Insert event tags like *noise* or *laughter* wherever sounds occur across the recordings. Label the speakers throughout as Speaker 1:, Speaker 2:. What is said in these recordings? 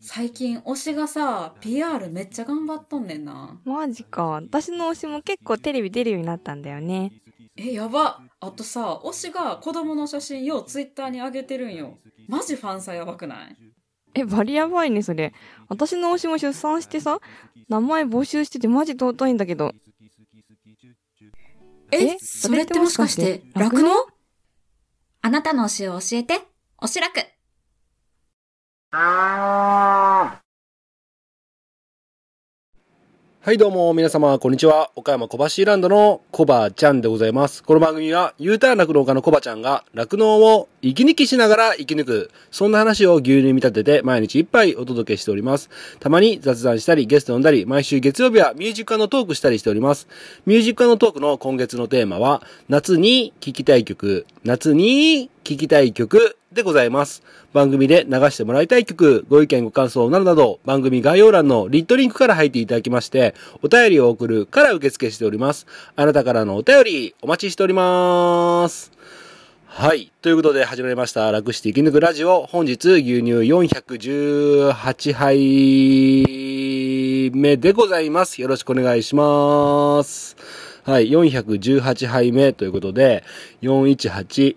Speaker 1: 最近推しがさ PR めっちゃ頑張っとんねんな
Speaker 2: マジか。私の推しも結構テレビ出るようになったんだよね。
Speaker 1: えやばあとさ推しが子供の写真ようツイッターに上げてるんよマジファンサやばくない？
Speaker 2: え、バリやばいね、それ。私の推しも出産してさ、名前募集しててマジ尊いんだけど。
Speaker 1: え
Speaker 2: え？
Speaker 1: それってもしかして
Speaker 2: それってもしかして
Speaker 1: 酪農
Speaker 3: あなたの推しを教えて、おしらく。
Speaker 4: はいどうも皆様こんにちは。岡山小橋ランドのコバちゃんでございます。この番組は U ターン酪農家のコバちゃんが酪農を息抜きしながら生き抜く。そんな話を牛乳に見立てて毎日一杯お届けしております。たまに雑談したりゲスト呼んだり、毎週月曜日はミュージックのトークしたりしております。ミュージックのトークの今月のテーマは夏に聴きたい曲、夏に聴きたい曲でございます。番組で流してもらいたい曲、ご意見ご感想などなど、番組概要欄のリットリンクから入っていただきまして、お便りを送るから受付しております。あなたからのお便り、お待ちしております。はい。ということで始まりました、楽して生き抜くラジオ。本日、牛乳418杯目でございます。よろしくお願いします。はい。418杯目ということで、418、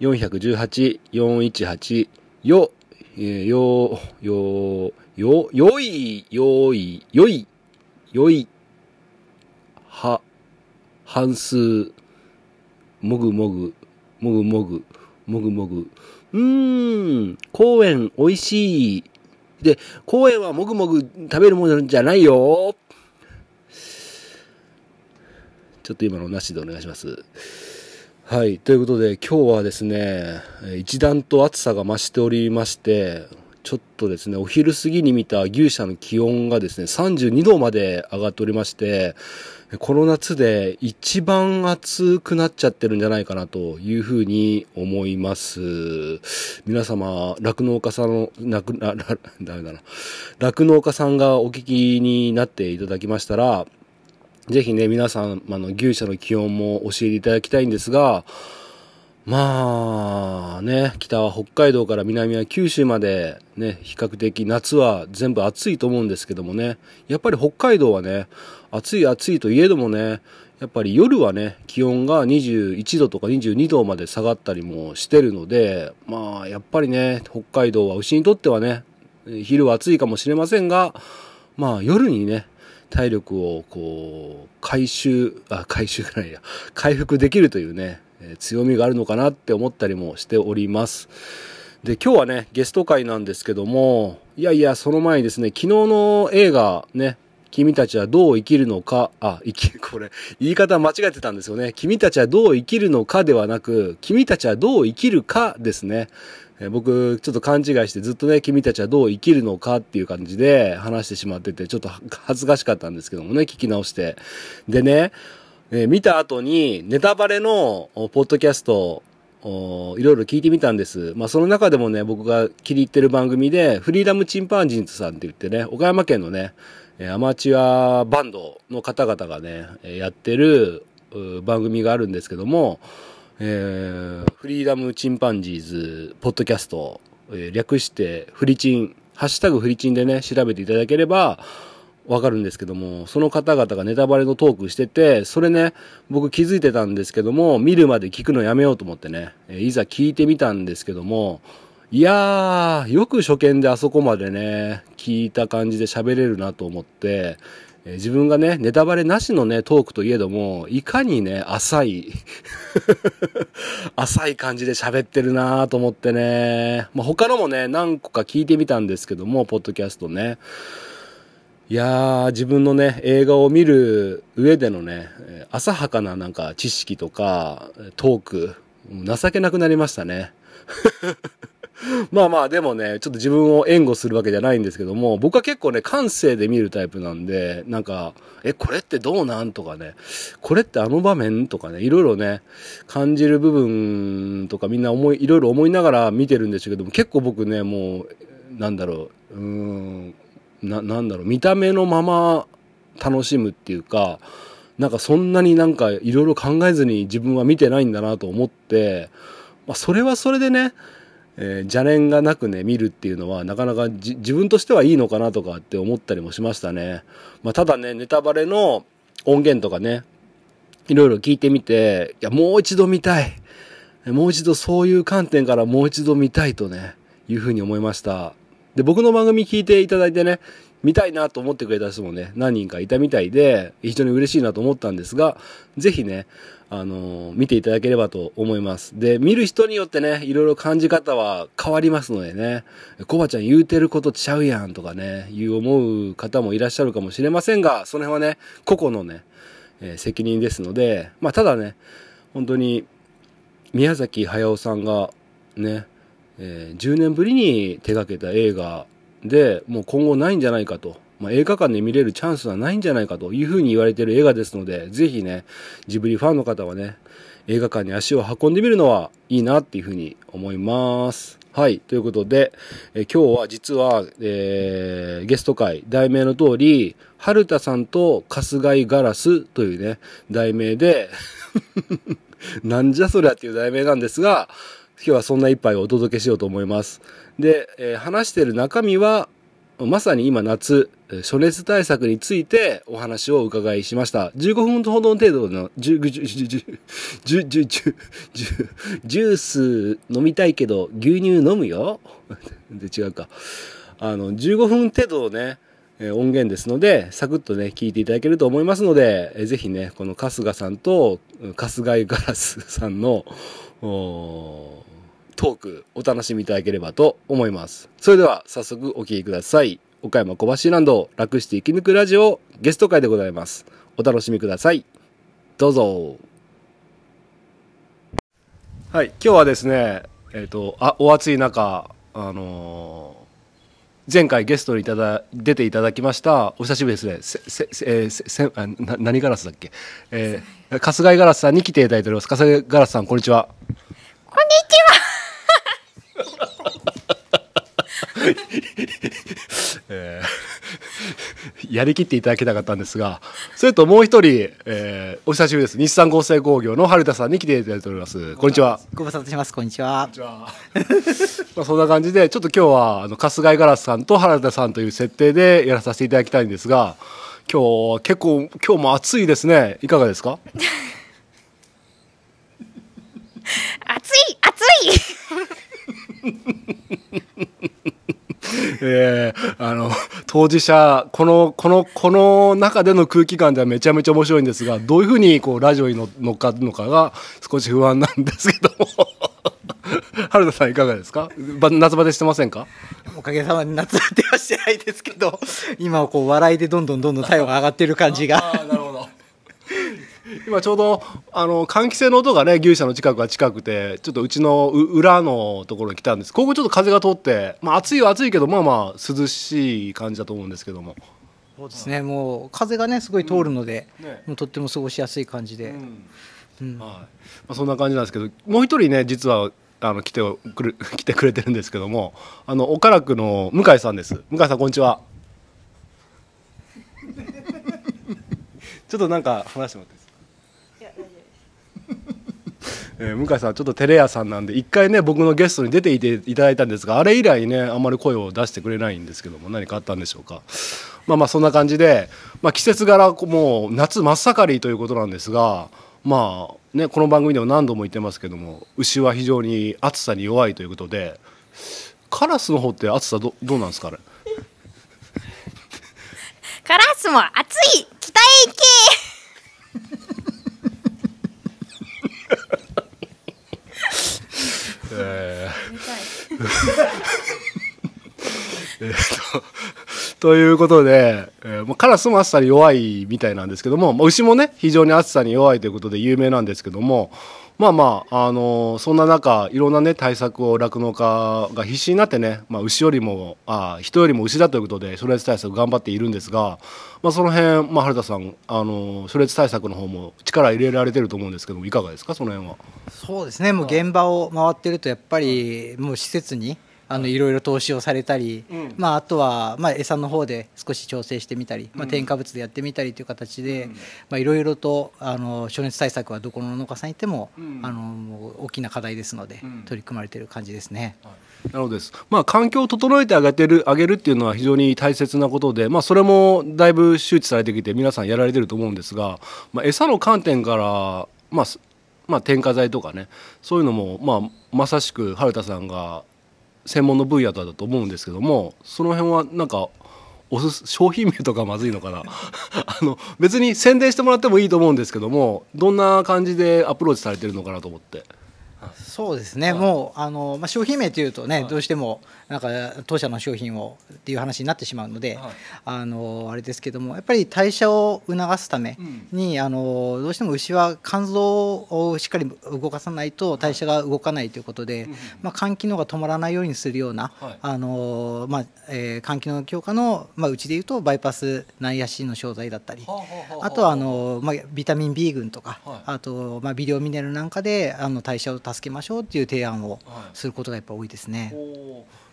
Speaker 4: 418、418、よ、えーよ、よ、よ、よい、よい、よい、よい、は、半数、もぐもぐ、もぐもぐ、もぐもぐ。うーん、公園美味しい。で、公園はもぐもぐ食べるものじゃないよ。ちょっと今のなしでお願いします。はい。ということで、今日はですね、え一段と暑さが増しておりまして、ちょっとですね、お昼過ぎに見た牛舎の気温がですね、32度まで上がっておりまして、この夏で一番暑くなっちゃってるんじゃないかなというふうに思います。皆様、酪農家さんの、なく、な、な、ダメだな。酪農家さんがお聞きになっていただきましたら、ぜひね、皆様の牛舎の気温も教えていただきたいんですが、まあね、北は北海道から南は九州までね、比較的夏は全部暑いと思うんですけどもね、やっぱり北海道はね、暑い暑いといえどもね、やっぱり夜はね、気温が21度とか22度まで下がったりもしてるので、まあやっぱりね、北海道は牛にとってはね、昼は暑いかもしれませんが、まあ夜にね、体力をこう、回収、あ、回収じゃないや、*laughs* 回復できるというね、え強みがあるのかなって思ったりもしております。で、今日はね、ゲスト会なんですけども、いやいや、その前にですね、昨日の映画ね、君たちはどう生きるのか、あ、生き、*laughs* これ、言い方間違えてたんですよね。君たちはどう生きるのかではなく、君たちはどう生きるかですね。えー僕、ちょっと勘違いしてずっとね、君たちはどう生きるのかっていう感じで話してしまってて、ちょっと恥ずかしかったんですけどもね、聞き直して。でね、えー見た後にネタバレのポッドキャストおいろいろ聞いてみたんです。まあその中でもね、僕が気に入ってる番組で、フリーダムチンパンジーズさんって言ってね、岡山県のね、アマチュアバンドの方々がね、やってる番組があるんですけども、えーフリーダムチンパンジーズポッドキャスト、えー略してフリチン、ハッシュタグフリチンでね、調べていただければ、わかるんですけども、その方々がネタバレのトークしてて、それね、僕気づいてたんですけども、見るまで聞くのやめようと思ってね、えーいざ聞いてみたんですけども、いやー、よく初見であそこまでね、聞いた感じで喋れるなと思って、自分がね、ネタバレなしのね、トークといえども、いかにね、浅い、*laughs* 浅い感じで喋ってるなぁと思ってね。まあ、他のもね、何個か聞いてみたんですけども、ポッドキャストね。いやー、自分のね、映画を見る上でのね、浅はかななんか知識とか、トーク、情けなくなりましたね。*laughs* まあまあ、でもね、ちょっと自分を援護するわけじゃないんですけども、僕は結構ね、感性で見るタイプなんで、なんか、え、これってどうなんとかね、これってあの場面とかね、いろいろね、感じる部分とかみんな思い、いろいろ思いながら見てるんでしょうけども、結構僕ね、もう、なんだろう、うん、な、なんだろう、見た目のまま楽しむっていうか、なんかそんなになんかいろいろ考えずに自分は見てないんだなと思って、まあそれはそれでね、えー邪念がなくね見るっていうのはなかなかじ自分としてはいいのかなとかって思ったりもしましたね。まあ、ただねネタバレの音源とかねいろいろ聞いてみていやもう一度見たいもう一度そういう観点からもう一度見たいとねいうふうに思いました。で僕の番組聞いていただいてね見たいなと思ってくれた人もね何人かいたみたいで非常に嬉しいなと思ったんですがぜひねあの見ていただければと思います。で、見る人によってね、いろいろ感じ方は変わりますのでね、コバちゃん言うてることちゃうやんとかね、いう思う方もいらっしゃるかもしれませんが、その辺はね、個々のね、えー責任ですので、まあ、ただね、本当に、宮崎駿さんがね、えー10年ぶりに手掛けた映画で、もう今後ないんじゃないかと。まあ、映画館で見れるチャンスはないんじゃないかというふうに言われている映画ですので、ぜひね、ジブリファンの方はね、映画館に足を運んでみるのはいいなっていうふうに思います。はい。ということで、え今日は実は、えーゲスト会、題名の通り、春田さんと春日井ガラスというね、題名で、*laughs* なんじゃそりゃっていう題名なんですが、今日はそんな一杯をお届けしようと思います。で、えー話してる中身は、まさに今夏、暑熱対策についてお話をお伺いしました。15分ほど程度の、ジュース飲みたいけど牛乳飲むよ？*laughs* で違うか。あの、15分程度ね、音源ですので、サクッとね、聞いていただけると思いますので、ぜひね、この春日さんと、春日井ガラスさんの、トークお楽しみいただければと思います。それでは早速お聴きください。岡山小橋ランド楽して生き抜くラジオゲスト会でございます。お楽しみください。どうぞ。はい、今日はですね、えっ、と、あ、お暑い中、あのー前回ゲストにいただ出ていただきましたお久しぶりですねせせせえーせせあな何ガラスだっけ、えー、春日井ガラスさんに来ていただいております春日井ガラスさんこんにちは
Speaker 5: こんに *laughs*
Speaker 4: えーやりきっていただきたかったんですがそれともう一人、えーお久しぶりです。日産合成工業の春田さんに来ていただいております。こんにちは。
Speaker 5: ご無沙汰します。こんにちは。*laughs*
Speaker 4: まあそんな感じでちょっと今日はあの春日井ガラスさんと原田さんという設定でやらさせていただきたいんですが今日は結構今日も暑いですね。いかがですか？*laughs*
Speaker 5: 暑い暑い *laughs*
Speaker 4: えーあの当事者このこのこの中での空気感ではめちゃめちゃ面白いんですがどういうふうにこうラジオに乗乗っかるのかが少し不安なんですけども。*laughs* 原田さんいかがですか？ば夏バテしてませんか？
Speaker 5: おかげさまで夏バテはしてないですけど、今はこう笑いでどんどんどんどん体温が上がってる感じが。
Speaker 4: 今ちょうどあの換気扇の音がね牛舎の近くが近くてちょっとうちのう裏のところに来たんです。ここちょっと風が通って、まあ、暑いは暑いけどまあまあ涼しい感じだと思うんですけども、
Speaker 5: そうですね。もう風がねすごい通るので、
Speaker 4: ね
Speaker 5: もうとっても過ごしやすい感じで。うん。
Speaker 4: はい。まあ、そんな感じなんですけどもう一人ね実はあの来てくる *laughs* 来てくれてるんですけどもあの岡楽の向井さんです。向井さんこんにちは。*laughs* ちょっとなんか話してもらっていいですかえ向井さんちょっとテレ屋さんなんで一回ね僕のゲストに出ていていただいたんですがあれ以来ねあんまり声を出してくれないんですけども何かあったんでしょうか。まあまあそんな感じで、まあ、季節柄もう夏真っ盛りということなんですがまあねこの番組でも何度も言ってますけども牛は非常に暑さに弱いということでカラスの方って暑さどどうなんですかね *laughs*
Speaker 6: カラスも暑い！北へ行け！
Speaker 4: えー。*laughs* えーと *laughs* ということで、えーもうカラスも暑さに弱いみたいなんですけども、まあ、牛もね非常に暑さに弱いということで有名なんですけどもまあまあ、あのそんな中いろんなね対策を酪農家が必死になってね、まあ、牛よりもあ人よりも牛だということで暑熱対策頑張っているんですが、まあ、その辺、まあ、原田さん、あの暑熱対策の方も力入れられてると思うんですけどもいかがですか？その辺は。
Speaker 5: そうですね。もう現場を回ってるとやっぱりもう施設にあのいろいろ投資をされたり、まあ、あとは、まあ、餌の方で少し調整してみたり、まあ、添加物でやってみたりという形で、まあ、いろいろとあの暑熱対策はどこの農家さんに行っても、あのもう大きな課題ですので、取り組まれている感じですね。
Speaker 4: なるほどです。まあ環境を整えてあげてるあげるっていうのは非常に大切なことで、まあそれもだいぶ周知されてきて皆さんやられてると思うんですが、まあ餌の観点からまあすまあ添加剤とかね、そういうのもまあまさしく春田さんが専門の分野だと思うんですけども、その辺はなんか。おす商品名とかまずいのかな？*laughs* あの別に宣伝してもらってもいいと思うんですけどもどんな感じでアプローチされてるのかなと思って
Speaker 5: そうですね、もうあの、まあ、商品名というとね、どうしてもなんか当社の商品をっていう話になってしまうので、あのあれですけどもやっぱり代謝を促すために、あのどうしても牛は肝臓をしっかり動かさないと代謝が動かないということで、まあ、肝機能が止まらないようにするような、あのまあえー、肝機能強化の、まあ、うちでいうとバイパスナイアシンの商材だったり、あとはあの、まあ、ビタミン B 群とか、あと、まあ、微量ミネラルなんかであの代謝を助けましょうっていう提案をすることがやっぱ多いですね。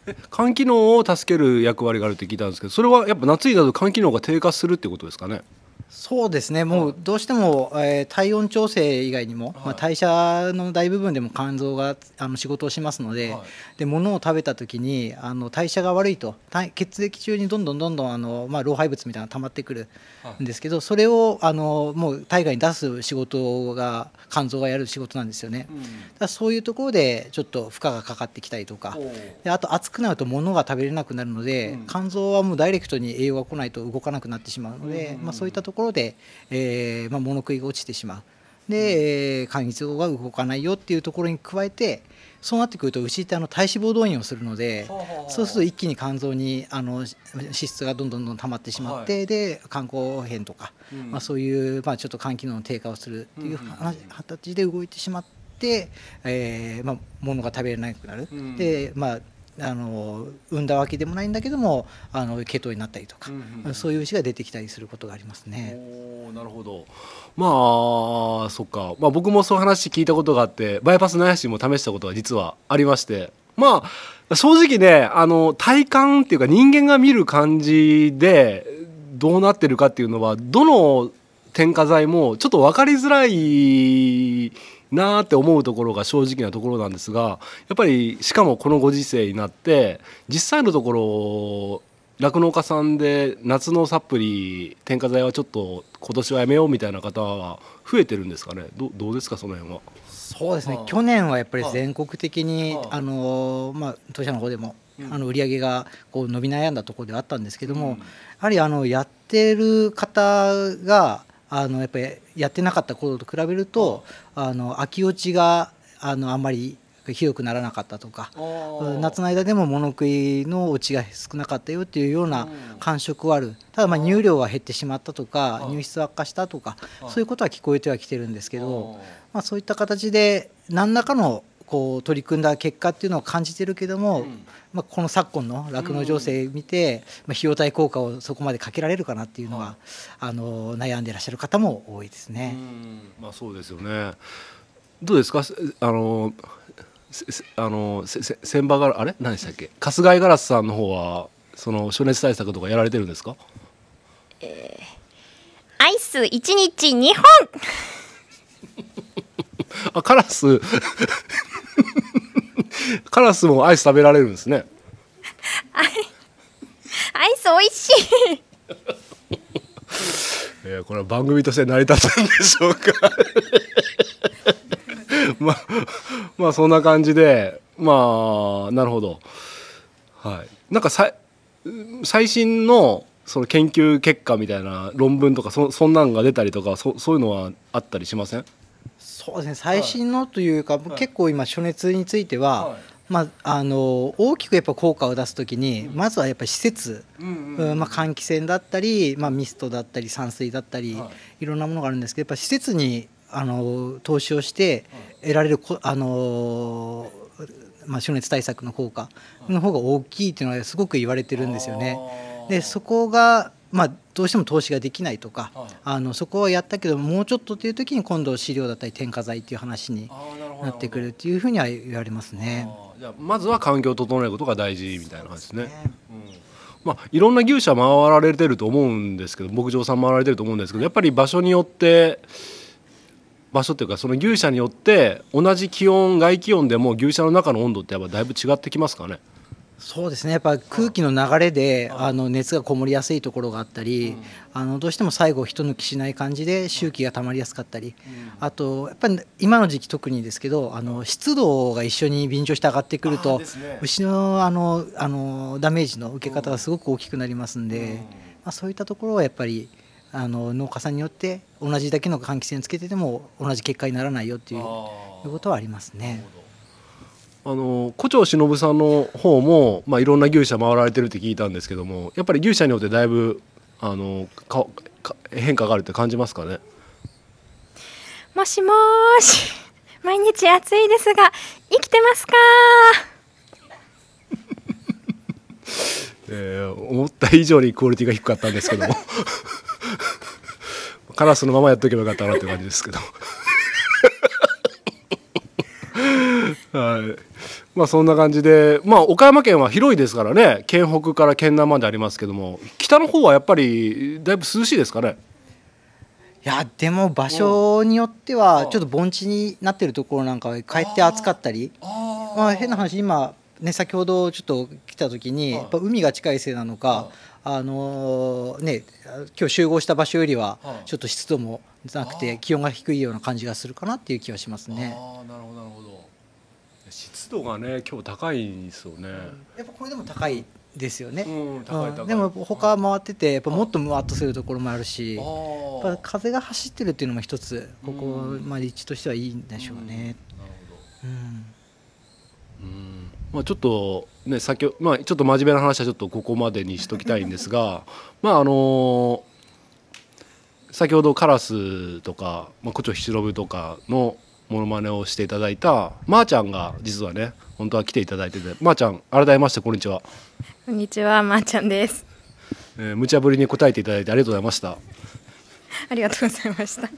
Speaker 4: え肝機能を助ける役割があるって聞いたんですけどそれはやっぱ夏になると肝機能が低下するってことですかね？
Speaker 5: そうですね、もうどうしても、えー、体温調整以外にも、まあ、代謝の大部分でも肝臓があの仕事をしますので、で物を食べたときにあの代謝が悪いと、血液中にどんどんどんどんあの、まあ、老廃物みたいなのが溜まってくるんですけど、それをあのもう体外に出す仕事が、肝臓がやる仕事なんですよね。だそういうところでちょっと負荷がかかってきたりとか、であと暑くなると物が食べれなくなるので、肝臓はもうダイレクトに栄養が来ないと動かなくなってしまうので、まあ、そういったところところで、えーまあ、物食いが落ちてしまう。で、えー、肝密度が動かないよっていうところに加えてそうなってくると牛ってあの体脂肪動員をするのでそうすると一気に肝臓にあの脂質がどんどんどん溜まってしまって、はい、で肝硬変とか、うん、まあ、そういう、まあ、ちょっと肝機能の低下をするっていう形で動いてしまって、えーまあ、物が食べれなくなる。うん、でまああの産んだわけでもないんだけどもあの血糖になったりとか、うんうん、そういう牛が出てきたりすることがありますね。
Speaker 4: なるほど。まあそっか、まあ、僕もそういう話聞いたことがあってバイパスナヤシも試したことが実はありまして。まあ正直ねあの体感っていうか人間が見る感じでどうなってるかっていうのはどの添加剤もちょっと分かりづらいなーって思うところが正直なところなんですがやっぱりしかもこのご時世になって実際のところ酪農家さんで夏のサプリ添加剤はちょっと今年はやめようみたいな方は増えてるんですかね？どどうですかその辺は？
Speaker 5: そうですね、はあ、去年はやっぱり全国的に、はあ、あのまあ、当社の方でも、うん、あの売り上げがこう伸び悩んだところではあったんですけども、うん、やはりあのやってる方があのやっぱりやってなかった頃と比べるとあの秋落ちがあのあんまりひどくならなかったとか夏の間でも物食いの落ちが少なかったよっていうような感触はある。ただまあ乳量は減ってしまったとか乳質悪化したとかそういうことは聞こえてはきてるんですけど、まあ、そういった形で何らかのこう取り組んだ結果っていうのを感じてるけども、うん、まあ、この昨今の酪農情勢見て、まあ、費用対効果をそこまでかけられるかなっていうのは、あの悩んでいらっしゃる方も多いですね。
Speaker 4: まあ、そうですよね。どうですか？あのあの千葉ガラあれ？何でしたっけ？春日井ガラスさんの方はその暑熱対策とかやられてるんですか、
Speaker 6: えー、アイス1日2本。*laughs*
Speaker 4: あカラス *laughs* カラスもアイス食べられるんですね。
Speaker 6: アイス美味しい。*laughs*
Speaker 4: えー、これは番組として成り立つんでしょうか。*laughs* まあまあそんな感じでまあなるほど。はい。なんかさ最新のその研究結果みたいな論文とかそそんなんが出たりとかそそういうのはあったりしません？
Speaker 5: そうですね。最新のというか、はい、結構今暑熱については、はい、まあ、あの大きくやっぱ効果を出す時に、うん、まずはやっぱり施設、うんうん、まあ、換気扇だったり、まあ、ミストだったり散水だったり、はい、いろんなものがあるんですけどやっぱ施設にあの投資をして得られるあのまあ、暑熱対策の効果の方が大きいというのはすごく言われてるんですよね。でそこがまあ、どうしても投資ができないとか、
Speaker 4: はい
Speaker 5: あのそこはやったけどもうちょっとっていう時に今度飼料だったり添加剤っていう話になってくるっていうふうには言われますね。
Speaker 4: じゃあまずは環境を整えることが大事みたいな感じですね。うんまあ、いろんな牛舎回られてると思うんですけど牧場さん回られてると思うんですけどやっぱり場所によって場所っていうかその牛舎によって同じ気温外気温でも牛舎の中の温度ってやっぱだいぶ違ってきますかね？
Speaker 5: そうですね。やっぱ空気の流れであの熱がこもりやすいところがあったり、あのどうしても最後一抜きしない感じで周期がたまりやすかったり、あとやっぱり今の時期特にですけどあの湿度が一緒に便乗して上がってくると、牛のあのあのダメージの受け方がすごく大きくなりますんで、まあ、そういったところはやっぱりあの農家さんによって同じだけの換気扇つけてても同じ結果にならないよっていうことはありますね。
Speaker 4: あの胡蝶忍さんの方も、まあ、いろんな牛舎回られてるって聞いたんですけどもやっぱり牛舎によってだいぶあのかか変化があるって感じますかね？
Speaker 6: もしもーし。*laughs* 毎日暑いですが、生きてますか？*laughs*
Speaker 4: えー思った以上にクオリティが低かったんですけども。*laughs* カラスのままやっとけばよかったなって感じですけど。はいまあそんな感じでまあ岡山県は広いですからね。県北から県南までありますけども。北の方はやっぱりだいぶ涼しいですかね。
Speaker 5: いやでも場所によってはちょっと盆地になってるところなんかはかえって暑かったり。まあ、変な話今ね先ほどちょっと来た時にやっぱ海が近いせいなのかあのーね今日集合した場所よりはちょっと湿度もなくて気温が低いような感じがするかなっていう気はしますね。
Speaker 4: なるほどなるほど湿度がね今日高いんですよね、
Speaker 5: やっぱこれでも高いですよね。
Speaker 4: うん高い高い。
Speaker 5: うん。でも他回っててやっぱもっとムワっとするところもあるしやっ
Speaker 4: あ
Speaker 5: ぱ風が走ってるっていうのも一つここまあ立地としてはいいんでしょうね。うん。
Speaker 4: うん。まあ、ちょっとね先ほまあ、ちょっと真面目な話はちょっとここまでにしときたいんですが *laughs* まああの先ほどカラスとか、まあ、胡蝶ヒシロブとかのモノマネをしていただいたまー、ちゃんが実はね本当は来ていただいててまー、ちゃん改めましてこんにちは、
Speaker 6: こんにちは、まー、ちゃんです。
Speaker 4: えー無茶ぶりに答えていただいてありがとうございました。
Speaker 6: ありがとうございました。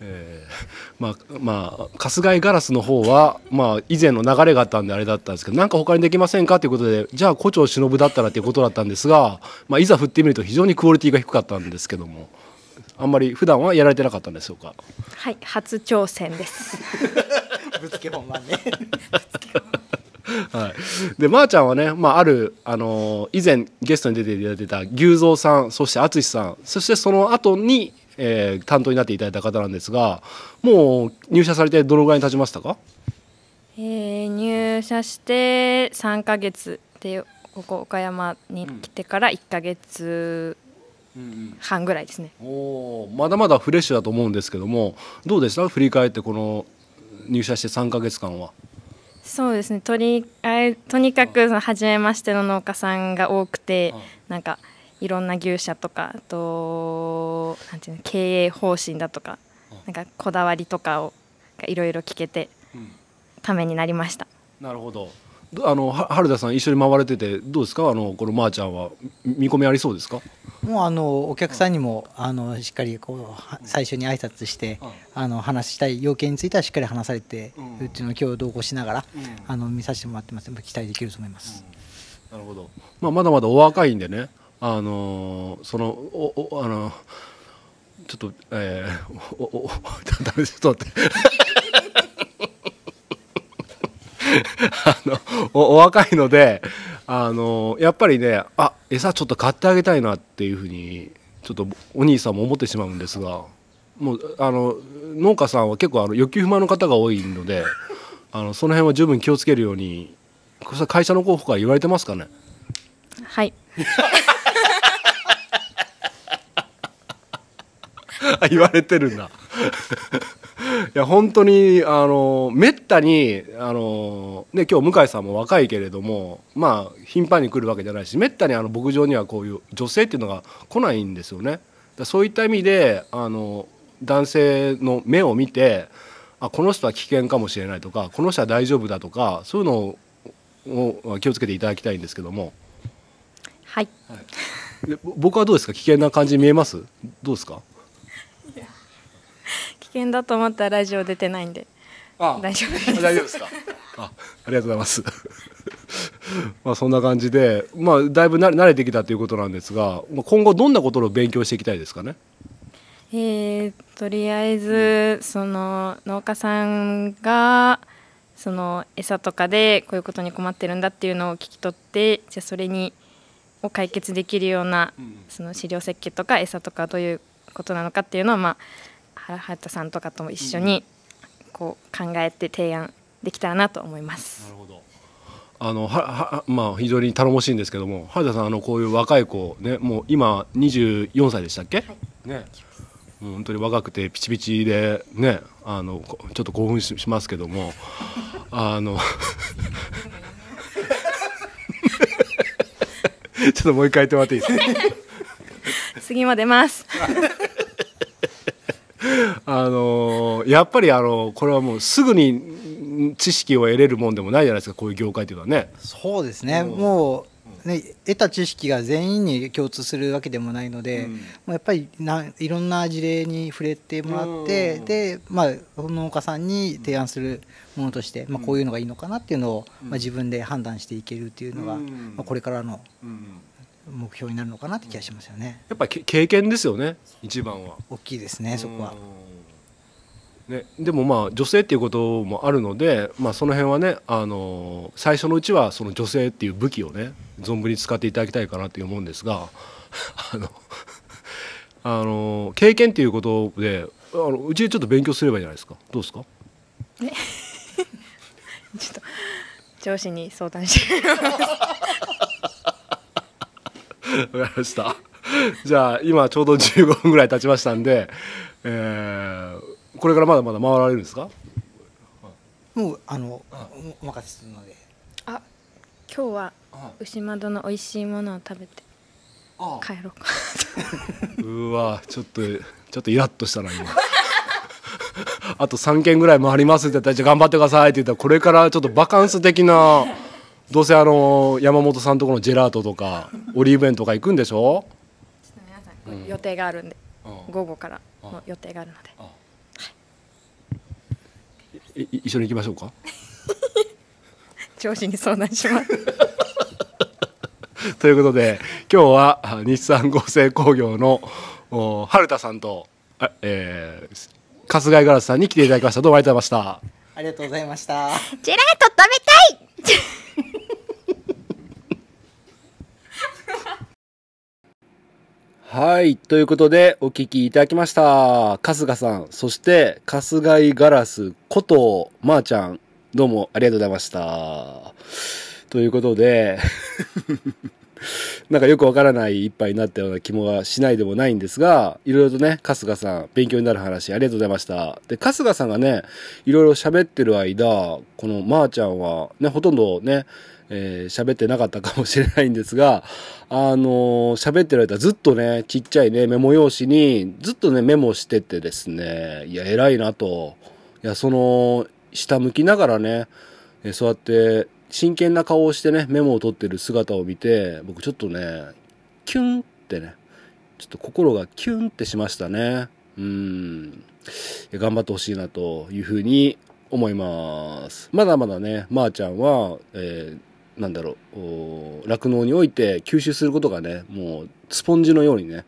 Speaker 4: えーまあまあ春日井ガラスの方はまあ以前の流れがあったんであれだったんですけどなんか他にできませんか？ということでじゃあ胡蝶忍だったらということだったんですが、まあ、いざ振ってみると非常にクオリティが低かったんですけどもあんまり普段はやられてなかったんでしょうか？
Speaker 6: はい、初挑戦です。*laughs*
Speaker 5: ぶつけ本番ね。*laughs*
Speaker 4: はい、でまー、ちゃんはね、まあ、ある、あのー以前ゲストに出ていただいてた牛蔵さんそして淳さんそしてその後に、えー担当になっていただいた方なんですがもう入社されてどのぐらいに経ちましたか？
Speaker 6: えー入社して3ヶ月でここ岡山に来てから1ヶ月半ぐらいですね。
Speaker 4: おーまだまだフレッシュだと思うんですけどもどうでした？振り返ってこの入社して3ヶ月間は。
Speaker 6: そうですね。とりあえとにかくその初めましての農家さんが多くて、なんかいろんな牛舎とかあとなんていうの経営方針だとか、なんかこだわりとかをいろいろ聞けて、ためになりました。
Speaker 4: なるほど。どあのは春田さん一緒に回られててどうですか？あのこのまーちゃんは。み見込みありそうですか？
Speaker 5: もうあのお客さんにもあのしっかりこうは最初に挨拶してあの話したい要件についてはしっかり話されてるっていうのを今日同行しながらあの見させてもらってます。期待できると思います。
Speaker 4: なるほど、まあ、まだまだお若いんでねあのーそのおおあのちょっとえー、おおおダメです。ちょっと待って。*laughs* あのおお若いのであのやっぱりねあ餌ちょっと買ってあげたいなっていうふうにちょっとお兄さんも思ってしまうんですがもうあの農家さんは結構あの欲求不満の方が多いのであのその辺は十分気をつけるようにこれ会社の候補から言われてますかね？
Speaker 6: はい。*laughs*
Speaker 4: あ言われてるんだいや本当にあのめったにあの、ね、今日向井さんも若いけれどもまあ頻繁に来るわけじゃないしめったにあの牧場にはこういう女性っていうのが来ないんですよね。だそういった意味であの男性の目を見てあこの人は危険かもしれないとかこの人は大丈夫だとかそういうのを気をつけていただきたいんですけども。
Speaker 6: はい。
Speaker 4: でぼ僕はどうですか？危険な感じに見えます？どうですか？
Speaker 6: 危険だと思ったらラジオ出てないんで。
Speaker 4: あ
Speaker 6: 大丈夫です。
Speaker 4: 大丈夫ですか？*laughs* あありがとうございます。*laughs* まあそんな感じでまあだいぶ慣れ慣れてきたということなんですがまあ今後どんなことを勉強していきたいですかね？
Speaker 6: えーとりあえずその農家さんがその餌とかでこういうことに困ってるんだっていうのを聞き取ってじゃあそれにを解決できるようなその飼料設計とか餌とかどういうことなのかっていうのをまあ原畑さんとかとも一緒にこう考えて提案できたらなと思います。
Speaker 4: るほど。あのははまあ非常に頼もしいんですけども原田さんあのこういう若い子ねもう今24歳でしたっけ、ね。もう本当に若くてピチピチでねあのこちょっと興奮ししますけども *laughs* あの *laughs* ちょっともう一回言ってもらっていいですか？*laughs*
Speaker 6: 次も出ます。
Speaker 4: あのやっぱりあのこれはもうすぐに知識を得れるもんでもないじゃないですかこういう業界というのはね。
Speaker 5: そうですね、もう、ね、得た知識が全員に共通するわけでもないので、
Speaker 4: うん。
Speaker 5: もうやっぱりないろんな事例に触れてもらって、
Speaker 4: うん。
Speaker 5: で、まあ、農家さんに提案するものとして、まあ、こういうのがいいのかなっていうのを、まあ、自分で判断していけるっていうのが、
Speaker 4: うん。
Speaker 5: まあ、これからの目標になるのかなって気がしますよね。
Speaker 4: やっぱりけ経験ですよね一番は。
Speaker 5: 大きいですね、そこは。
Speaker 4: ね、でもまあ女性っていうこともあるので、まあ、その辺はねあの最初のうちはその女性っていう武器をね存分に使っていただきたいかなという思うんですが *laughs* あのあの経験っていうことであのうちでちょっと勉強すればいいじゃないですかどうですか？*laughs*
Speaker 6: ちょっと上司に相談して *laughs*
Speaker 4: わかりました。じゃあ今ちょうど15分ぐらい経ちましたんで、えーこれからまだまだ回られるんですか？
Speaker 5: もうあのお任せするので。
Speaker 6: あ今日は牛窓の美味しいものを食べて帰ろうか
Speaker 4: うわちょっとちょっとイラッとしたな今あと3軒ぐらい回りますって言ったらじゃあ頑張ってくださいって言ったらこれからちょっとバカンス的などうせあの山本さんとこのジェラートとか *laughs* オリーブ園とか行くんでしょ？
Speaker 6: 皆さん予定があるんで午後からの予定があるので。
Speaker 4: い。い一緒に行きましょうか？*laughs*
Speaker 6: 上司に相談します。*laughs*
Speaker 4: ということで今日はあ日産合成工業のお春田さんと、あえー、春日井ガラスさんに来ていただきました。どうもありがとうございました。
Speaker 5: ありがとうございました。
Speaker 3: ジェラート食べたい
Speaker 4: はい。ということで、お聞きいただきました。春日さん、そして、春日井ガラスこと、まー、ちゃん、どうもありがとうございました。ということで、*laughs* なんかよくわからない一杯になったような気もしないでもないんですが、いろいろとね、春日さん、勉強になる話ありがとうございました。で、春日さんがね、いろいろ喋ってる間、このまーちゃんは、ね、ほとんどね、えー喋ってなかったかもしれないんですが、あのー喋ってる間ずっとね、ちっちゃいね、メモ用紙にずっとね、メモしててですね、いや、偉いなと。いや、その、下向きながらね、えーそうやって真剣な顔をしてね、メモを取ってる姿を見て、僕ちょっとね、キュンってね、ちょっと心がキュンってしましたね。うん。頑張ってほしいなというふうに思います。まだまだね、まー、ちゃんは、えーなんだろう、酪農において吸収することがね、もうスポンジのようにね、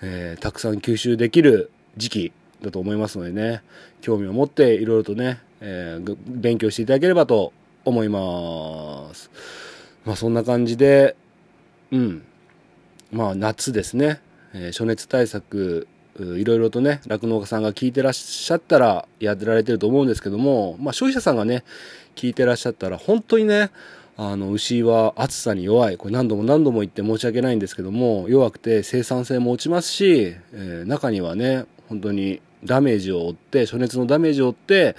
Speaker 4: えーたくさん吸収できる時期だと思いますのでね、興味を持っていろいろとね、えー勉強していただければと思います。まあそんな感じで、うん。まあ夏ですね、えー暑熱対策、いろいろとね、酪農家さんが聞いてらっしゃったらやってられてると思うんですけども、まあ消費者さんがね、聞いてらっしゃったら本当にね、あの、牛は暑さに弱い。これ何度も何度も言って申し訳ないんですけども、弱くて生産性も落ちますし、えー中にはね、本当にダメージを負って、暑熱のダメージを負って、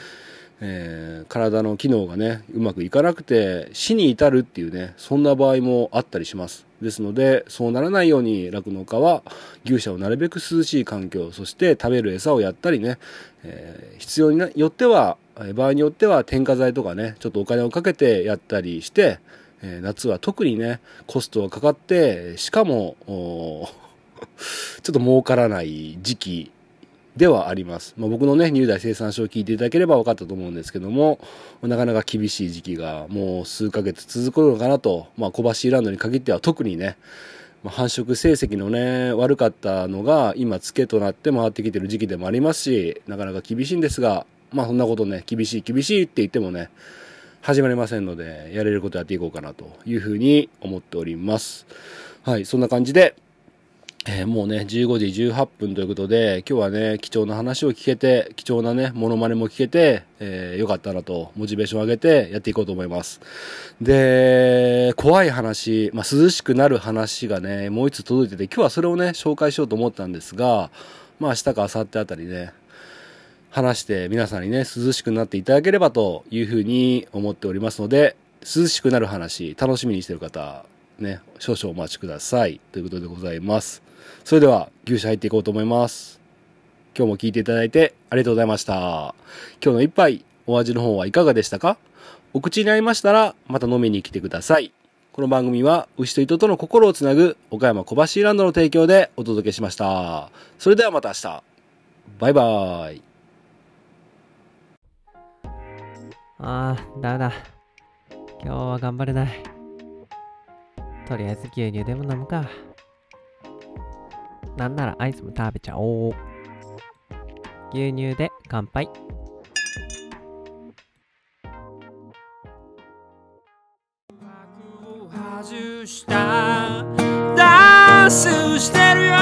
Speaker 4: えー体の機能がね、うまくいかなくて死に至るっていうね、そんな場合もあったりします。ですので、そうならないように酪農家は牛舎をなるべく涼しい環境、そして食べる餌をやったりね、えー必要によっては、場合によっては添加剤とかね、ちょっとお金をかけてやったりして、え夏は特にね、コストがかかって、しかも、*laughs* ちょっと儲からない時期ではあります。まあ、僕のね、入大生産書を聞いていただければ分かったと思うんですけども、なかなか厳しい時期がもう数ヶ月続くのかなと、まあ、小橋ランドに限っては特にね、まあ繁殖成績のね、悪かったのが今、ツケとなって回ってきてる時期でもありますし、なかなか厳しいんですが、まあそんなことね、厳しい厳しいって言ってもね、始まりませんので、やれることやっていこうかなというふうに思っております。はい、そんな感じで、えーもうね、15時18分ということで、今日はね、貴重な話を聞けて、貴重なね、モノマネも聞けて、えーよかったなと、モチベーションを上げてやっていこうと思います。で、怖い話、まあ、涼しくなる話がね、もう一つ届いてて、今日はそれをね、紹介しようと思ったんですが、まあ、明日か明後日あたりね、話して皆さんにね、涼しくなっていただければというふうに思っておりますので、涼しくなる話、楽しみにしてる方、ね、少々お待ちください。ということでございます。それでは、牛舎入っていこうと思います。今日も聞いていただいてありがとうございました。今日の一杯、お味の方はいかがでしたか？お口に合いましたら、また飲みに来てください。この番組は、牛と糸との心をつなぐ、岡山小橋ランドの提供でお届けしました。それではまた明日。バイバーイ。
Speaker 7: ああ、ダメだ。今日は頑張れない。とりあえず牛乳でも飲むか。なんならアイスも食べちゃおう。牛乳で乾杯。
Speaker 8: 外したダンスしてるよ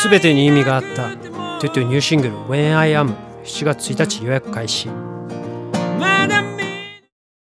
Speaker 9: すべてに意味があった。トゥトゥニューシングル When I Am 7月1日予約開始。